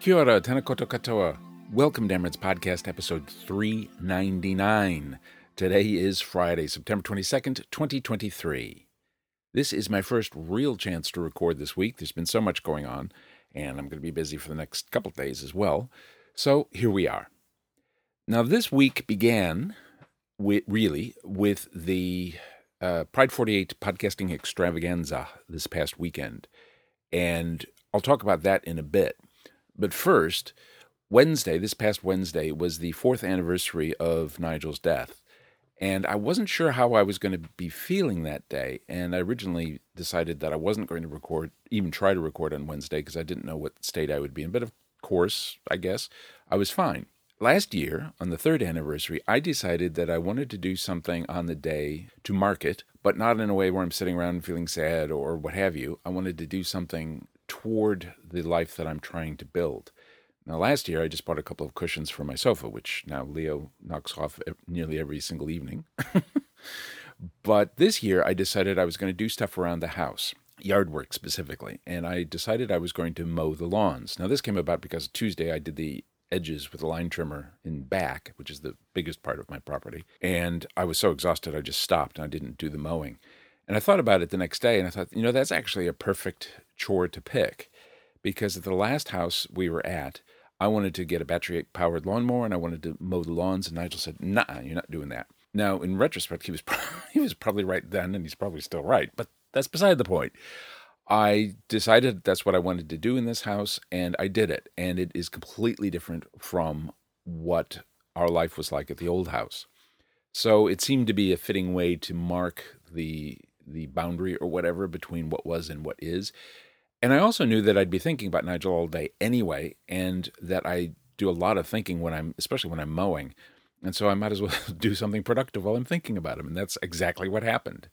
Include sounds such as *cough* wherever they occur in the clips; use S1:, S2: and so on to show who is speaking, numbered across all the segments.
S1: Kia ora, tena koutou katoa. Welcome to AmeriNZ Podcast, episode 399. Today is Friday, September 22nd, 2023. This is my first real chance to record this week. There's been so much going on, and I'm going to be busy for the next couple days as well. So here we are. Now, this week began with, really with the uh, Pride 48 podcasting extravaganza this past weekend. And I'll talk about that in a bit. But first, Wednesday, this past Wednesday, was the fourth anniversary of Nigel's death. And I wasn't sure how I was going to be feeling that day. And I originally decided that I wasn't going to record, even try to record on Wednesday, because I didn't know what state I would be in. But of course, I guess, I was fine. Last year, on the third anniversary, I decided that I wanted to do something on the day to mark it, but not in a way where I'm sitting around feeling sad or what have you. I wanted to do something toward the life that I'm trying to build. Now, last year I just bought a couple of cushions for my sofa, which now Leo knocks off nearly every single evening. *laughs* but this year I decided I was going to do stuff around the house, yard work specifically, and I decided I was going to mow the lawns. Now, this came about because Tuesday I did the edges with a line trimmer in back, which is the biggest part of my property, and I was so exhausted I just stopped and I didn't do the mowing. And I thought about it the next day and I thought, you know, that's actually a perfect chore to pick because at the last house we were at, I wanted to get a battery powered lawnmower and I wanted to mow the lawns. And Nigel said, nah, you're not doing that. Now, in retrospect, he was, *laughs* he was probably right then and he's probably still right, but that's beside the point. I decided that's what I wanted to do in this house and I did it. And it is completely different from what our life was like at the old house. So it seemed to be a fitting way to mark the the boundary or whatever between what was and what is. And I also knew that I'd be thinking about Nigel all day anyway, and that I do a lot of thinking when I'm, especially when I'm mowing. And so I might as well *laughs* do something productive while I'm thinking about him. And that's exactly what happened.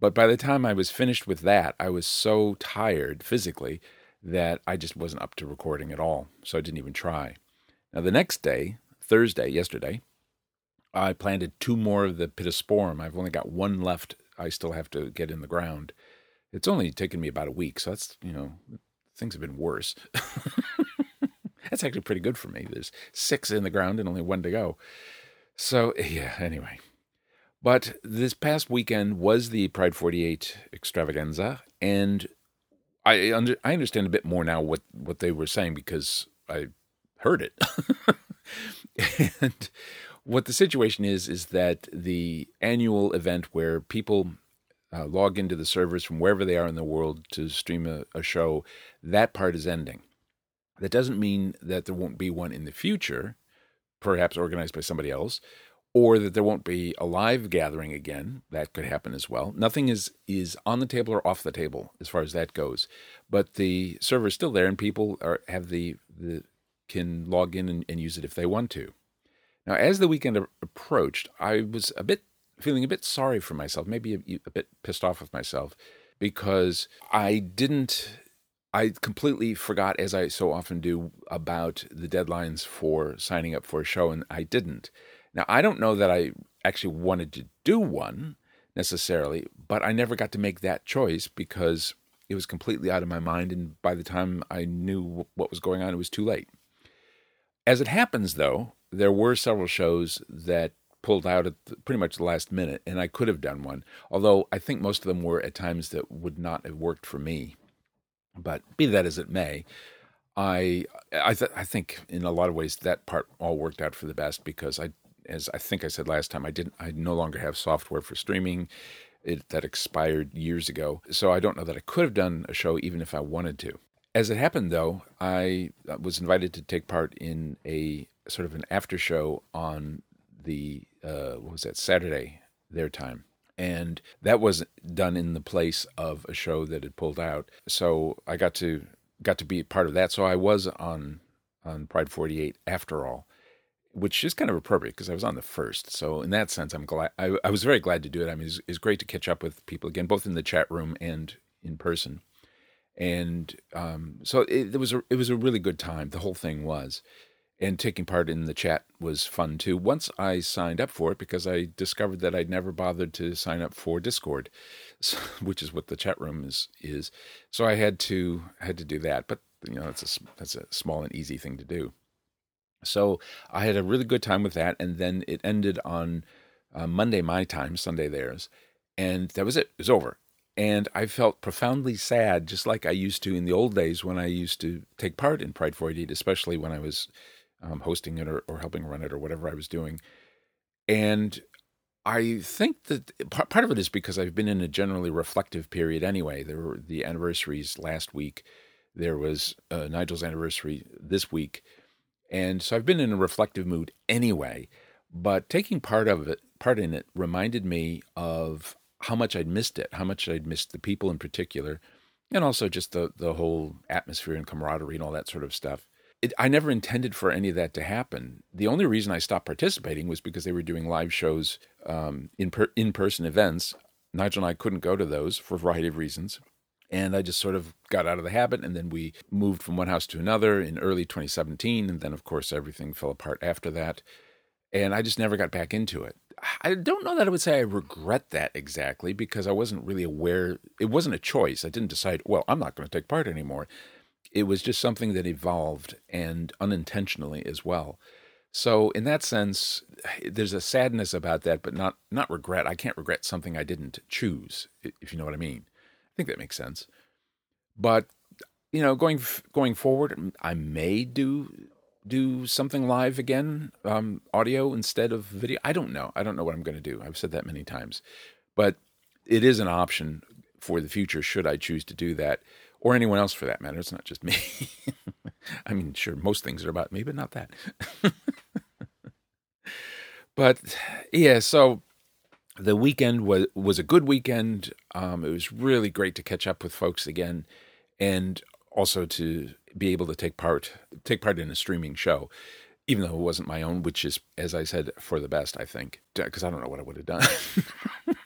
S1: But by the time I was finished with that, I was so tired physically that I just wasn't up to recording at all. So I didn't even try. Now, the next day, Thursday, yesterday, I planted two more of the pittosporum. I've only got one left I still have to get in the ground. It's only taken me about a week, so that's, you know, things have been worse. *laughs* that's actually pretty good for me. There's six in the ground and only one to go. So, yeah, anyway. But this past weekend was the Pride 48 extravaganza, and I under, I understand a bit more now what, what they were saying because I heard it. *laughs* and what the situation is is that the annual event where people uh, log into the servers from wherever they are in the world to stream a, a show, that part is ending. That doesn't mean that there won't be one in the future, perhaps organized by somebody else, or that there won't be a live gathering again. That could happen as well. Nothing is is on the table or off the table as far as that goes. But the server is still there, and people are have the the can log in and, and use it if they want to. Now, as the weekend approached, I was a bit feeling a bit sorry for myself, maybe a, a bit pissed off with myself, because I didn't I completely forgot, as I so often do, about the deadlines for signing up for a show, and I didn't. Now, I don't know that I actually wanted to do one necessarily, but I never got to make that choice because it was completely out of my mind. And by the time I knew what was going on, it was too late. As it happens, though, there were several shows that pulled out at the, pretty much the last minute, and I could have done one. Although I think most of them were at times that would not have worked for me. But be that as it may, I I, th- I think in a lot of ways that part all worked out for the best because I, as I think I said last time, I didn't I no longer have software for streaming. It, that expired years ago. So I don't know that I could have done a show even if I wanted to. As it happened, though, I uh, was invited to take part in a sort of an after show on the uh, what was that Saturday their time, and that was done in the place of a show that had pulled out. So I got to got to be part of that. So I was on on Pride 48 after all, which is kind of appropriate because I was on the first. So in that sense, I'm glad. I, I was very glad to do it. I mean, it's, great to catch up with people again, both in the chat room and in person. And um, so it, it was a it was a really good time. The whole thing was and taking part in the chat was fun too. Once I signed up for it because I discovered that I'd never bothered to sign up for Discord, *laughs* which is what the chat room is is. So I had to had to do that. But you know that's a that's a small and easy thing to do. So I had a really good time with that, and then it ended on uh, Monday my time, Sunday theirs, and that was it. It was over, and I felt profoundly sad, just like I used to in the old days when I used to take part in Pride 48, especially when I was um, hosting it or, or helping run it or whatever I was doing. And I think that part of it is because I've been in a generally reflective period anyway. There were the anniversaries last week. There was uh, Nigel's anniversary this week. And so I've been in a reflective mood anyway. But taking part of it, part in it, reminded me of how much I'd missed it, how much I'd missed the people in particular, and also just the the whole atmosphere and camaraderie and all that sort of stuff it, I never intended for any of that to happen. The only reason I stopped participating was because they were doing live shows, um, in per, in person events. Nigel and I couldn't go to those for a variety of reasons. And I just sort of got out of the habit. And then we moved from one house to another in early 2017. And then, of course, everything fell apart after that. And I just never got back into it. I don't know that I would say I regret that exactly because I wasn't really aware. It wasn't a choice. I didn't decide, well, I'm not going to take part anymore it was just something that evolved and unintentionally as well. So in that sense, there's a sadness about that, but not not regret. I can't regret something I didn't choose, if you know what I mean. I think that makes sense. But you know, going going forward, I may do do something live again, um, audio instead of video. I don't know. I don't know what I'm going to do. I've said that many times, but it is an option for the future should I choose to do that or anyone else for that matter. It's not just me. *laughs* I mean, sure, most things are about me, but not that. *laughs* but yeah, so the weekend was was a good weekend. Um, it was really great to catch up with folks again, and also to be able to take part take part in a streaming show, even though it wasn't my own, which is, as I said, for the best. I think because I don't know what I would have done. *laughs*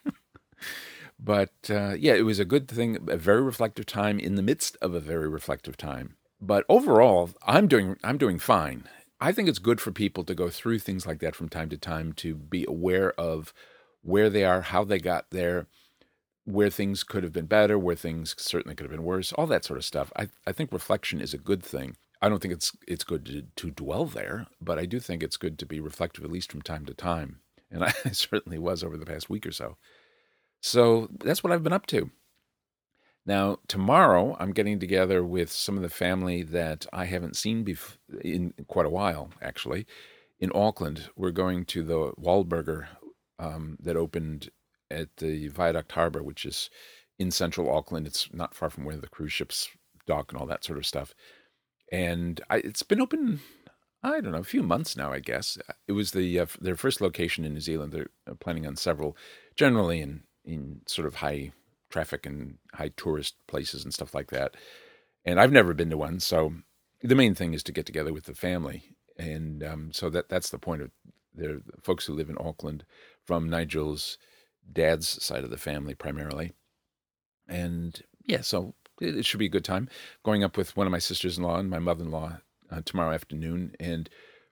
S1: But uh, yeah, it was a good thing, a very reflective time in the midst of a very reflective time. But overall, I'm doing I'm doing fine. I think it's good for people to go through things like that from time to time to be aware of where they are, how they got there, where things could have been better, where things certainly could have been worse, all that sort of stuff. I, I think reflection is a good thing. I don't think it's it's good to, to dwell there, but I do think it's good to be reflective at least from time to time. And *laughs* I certainly was over the past week or so. So that's what I've been up to. Now, tomorrow, I'm getting together with some of the family that I haven't seen bef- in quite a while, actually. In Auckland, we're going to the Wahlburger um, that opened at the Viaduct Harbor, which is in central Auckland. It's not far from where the cruise ships dock and all that sort of stuff. And I, it's been open, I don't know, a few months now, I guess. It was the uh, their first location in New Zealand. They're planning on several, generally in in sort of high traffic and high tourist places and stuff like that. And I've never been to one, so the main thing is to get together with the family, and um, so that that's the point of the folks who live in Auckland from Nigel's dad's side of the family primarily, and yeah, so it, it should be a good time. Going up with one of my sisters-in-law and my mother-in-law uh, tomorrow afternoon, and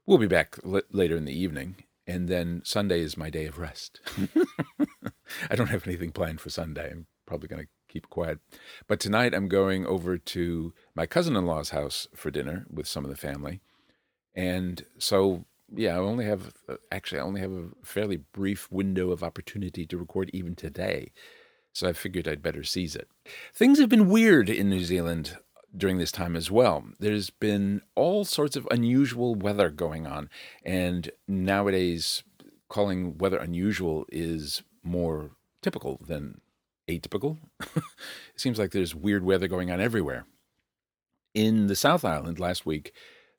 S1: we'll be back l- later in the evening, and then Sunday is my day of rest. *laughs* *laughs* I don't have anything planned for Sunday. I'm probably going to keep quiet. But tonight I'm going over to my cousin in law's house for dinner with some of the family. And so, yeah, I only have, actually, I only have a fairly brief window of opportunity to record even today. So I figured I'd better seize it. Things have been weird in New Zealand during this time as well. There's been all sorts of unusual weather going on. And nowadays, calling weather unusual is more typical than atypical. *laughs* it seems like there's weird weather going on everywhere. In the South Island last week,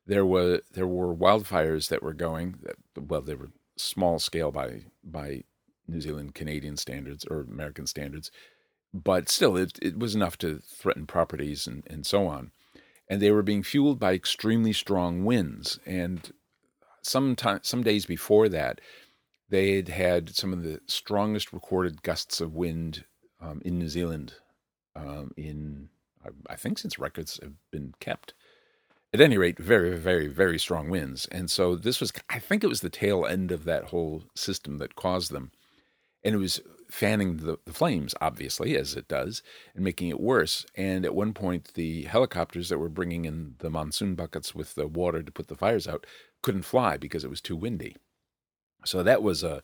S1: there were there were wildfires that were going. Well, they were small scale by by New Zealand Canadian standards or American standards, but still, it it was enough to threaten properties and and so on. And they were being fueled by extremely strong winds. And some time, some days before that, they had had some of the strongest recorded gusts of wind um, in New Zealand um, in, I think, since records have been kept. At any rate, very, very, very strong winds. And so this was, I think it was the tail end of that whole system that caused them. And it was fanning the, the flames, obviously, as it does, and making it worse. And at one point, the helicopters that were bringing in the monsoon buckets with the water to put the fires out couldn't fly because it was too windy. So that was a,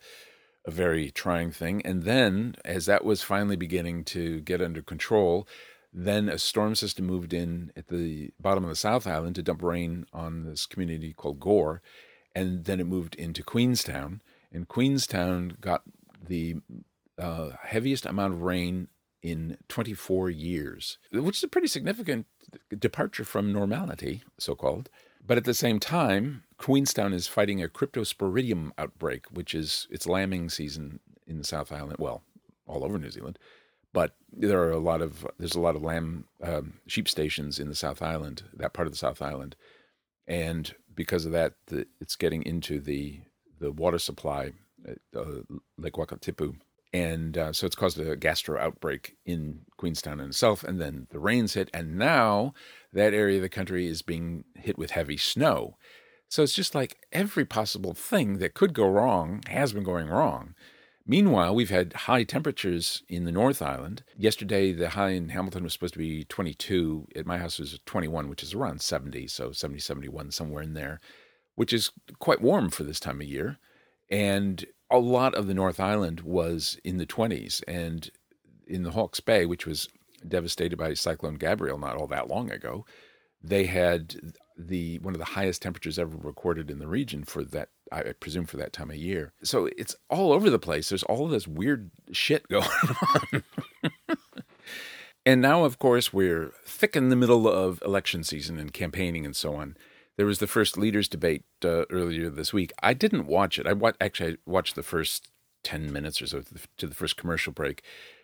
S1: a very trying thing. And then, as that was finally beginning to get under control, then a storm system moved in at the bottom of the South Island to dump rain on this community called Gore. And then it moved into Queenstown. And Queenstown got the uh, heaviest amount of rain in 24 years, which is a pretty significant departure from normality, so called. But at the same time, Queenstown is fighting a cryptosporidium outbreak, which is it's lambing season in the South Island, well, all over New Zealand. But there are a lot of there's a lot of lamb um, sheep stations in the South Island, that part of the South Island, and because of that, the, it's getting into the the water supply, uh, Lake Wakatipu, and uh, so it's caused a gastro outbreak in Queenstown in itself. And then the rains hit, and now that area of the country is being hit with heavy snow. So it's just like every possible thing that could go wrong has been going wrong. Meanwhile, we've had high temperatures in the North Island. Yesterday, the high in Hamilton was supposed to be 22. At my house, it was 21, which is around 70, so 70, 71, somewhere in there, which is quite warm for this time of year. And a lot of the North Island was in the 20s. And in the Hawke's Bay, which was devastated by Cyclone Gabrielle not all that long ago, they had the one of the highest temperatures ever recorded in the region for that I presume for that time of year. So it's all over the place. There's all this weird shit *laughs* going on. and now of course we're thick in the middle of election season and campaigning and so on. There was the first leaders debate uh, earlier this week. I didn't watch it. I wa- actually I watched the first 10 minutes or so to the, to the first commercial break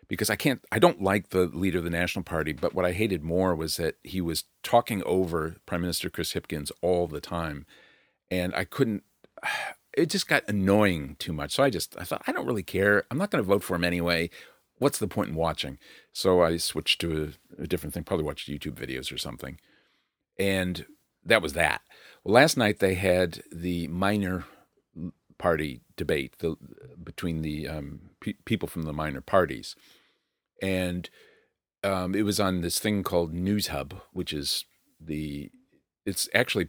S1: because I can't I don't like the leader of the National Party, but what I hated more was that he was talking over Prime Minister Chris Hipkins all the time. And I couldn't *sighs* it just got annoying too much. So I just I thought I don't really care. I'm not going to vote for him anyway. What's the point in watching? So I switched to a, a different thing, probably watched YouTube videos or something. And that was that. Well, last night they had the minor party debate the, between the um, pe- people from the minor parties, and um, it was on this thing called Newshub, which is the it's actually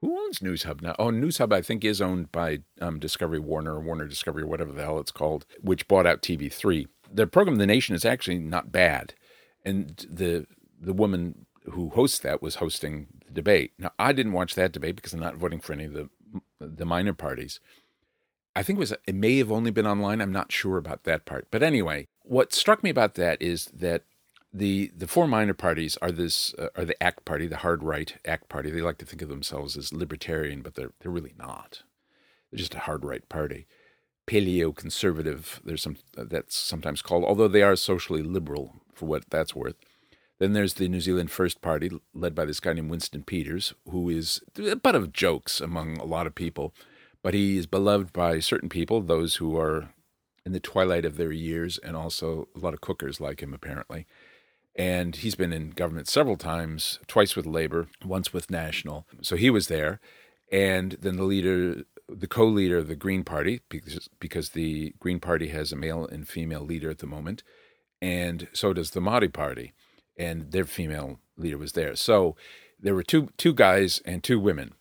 S1: who owns Newshub now? Oh, Newshub I think is owned by um, Discovery Warner Warner Discovery whatever the hell it's called, which bought out TV3. The program The Nation is actually not bad, and the the woman who hosts that was hosting the debate. Now I didn't watch that debate because I'm not voting for any of the the minor parties. I think it was it may have only been online. I'm not sure about that part. But anyway, what struck me about that is that the the four minor parties are this uh, are the ACT Party, the hard right ACT Party. They like to think of themselves as libertarian, but they're they're really not. They're just a hard right party. Paleo conservative. There's some that's sometimes called, although they are socially liberal for what that's worth. Then there's the New Zealand First Party, led by this guy named Winston Peters, who is a butt of jokes among a lot of people, but he is beloved by certain people, those who are in the twilight of their years, and also a lot of cookers like him, apparently. And he's been in government several times, twice with Labor, once with National. So he was there. And then the leader, the co leader of the Green Party, because, because the Green Party has a male and female leader at the moment, and so does the Māori Party and their female leader was there. So there were two two guys and two women.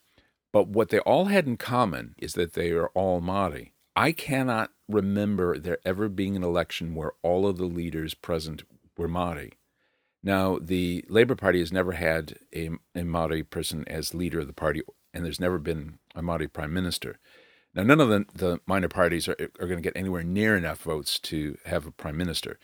S1: But what they all had in common is that they are all Māori. I cannot remember there ever being an election where all of the leaders present were Māori. Now, the Labour Party has never had a, a Māori person as leader of the party, and there's never been a Māori prime minister. Now, none of the, the minor parties are, are going to get anywhere near enough votes to have a prime minister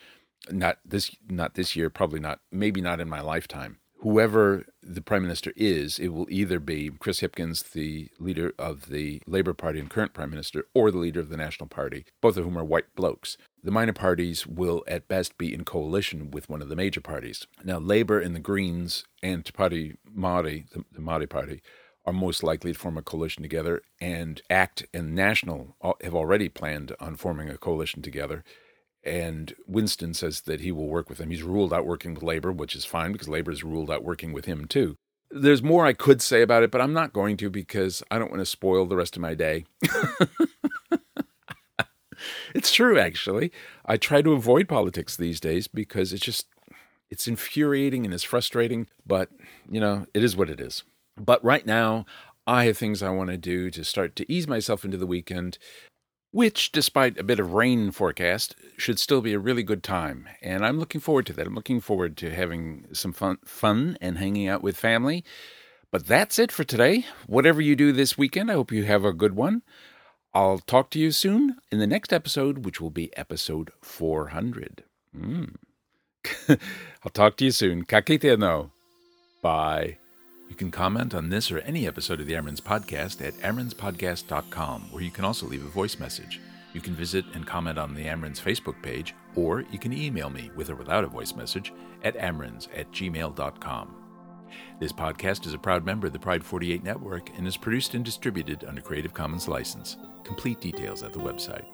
S1: not this not this year probably not maybe not in my lifetime whoever the prime minister is it will either be chris hipkins the leader of the labor party and current prime minister or the leader of the national party both of whom are white blokes. The minor parties will at best be in coalition with one of the major parties. Now labor and the greens and Party Māori, the, the Māori party are most likely to form a coalition together and act and national uh, have already planned on forming a coalition together and Winston says that he will work with him. He's ruled out working with labor, which is fine because labor is ruled out working with him too. There's more I could say about it, but I'm not going to because I don't want to spoil the rest of my day. *laughs* it's true, actually. I try to avoid politics these days because it's just, it's infuriating and it's frustrating, but, you know, it is what it is. But right now, I have things I want to do to start to ease myself into the weekend, which, despite a bit of rain forecast, should still be a really good time. And I'm looking forward to that. I'm looking forward to having some fun, fun and hanging out with family. But that's it for today. Whatever you do this weekend, I hope you have a good one. I'll talk to you soon in the next episode, which will be episode 400. Mm. *laughs* I'll talk to you soon. Ka kite anō. Bye. You can comment on this or any episode of the AmeriNZ Podcast at amerinzpodcast.com, where you can also leave a voice message. You can visit and comment on the AmeriNZ Facebook page, or you can email me with or without a voice message at amerinz at gmail.com. This podcast is a proud member of the Pride 48 network and is produced and distributed under Creative Commons license. Complete details at the website.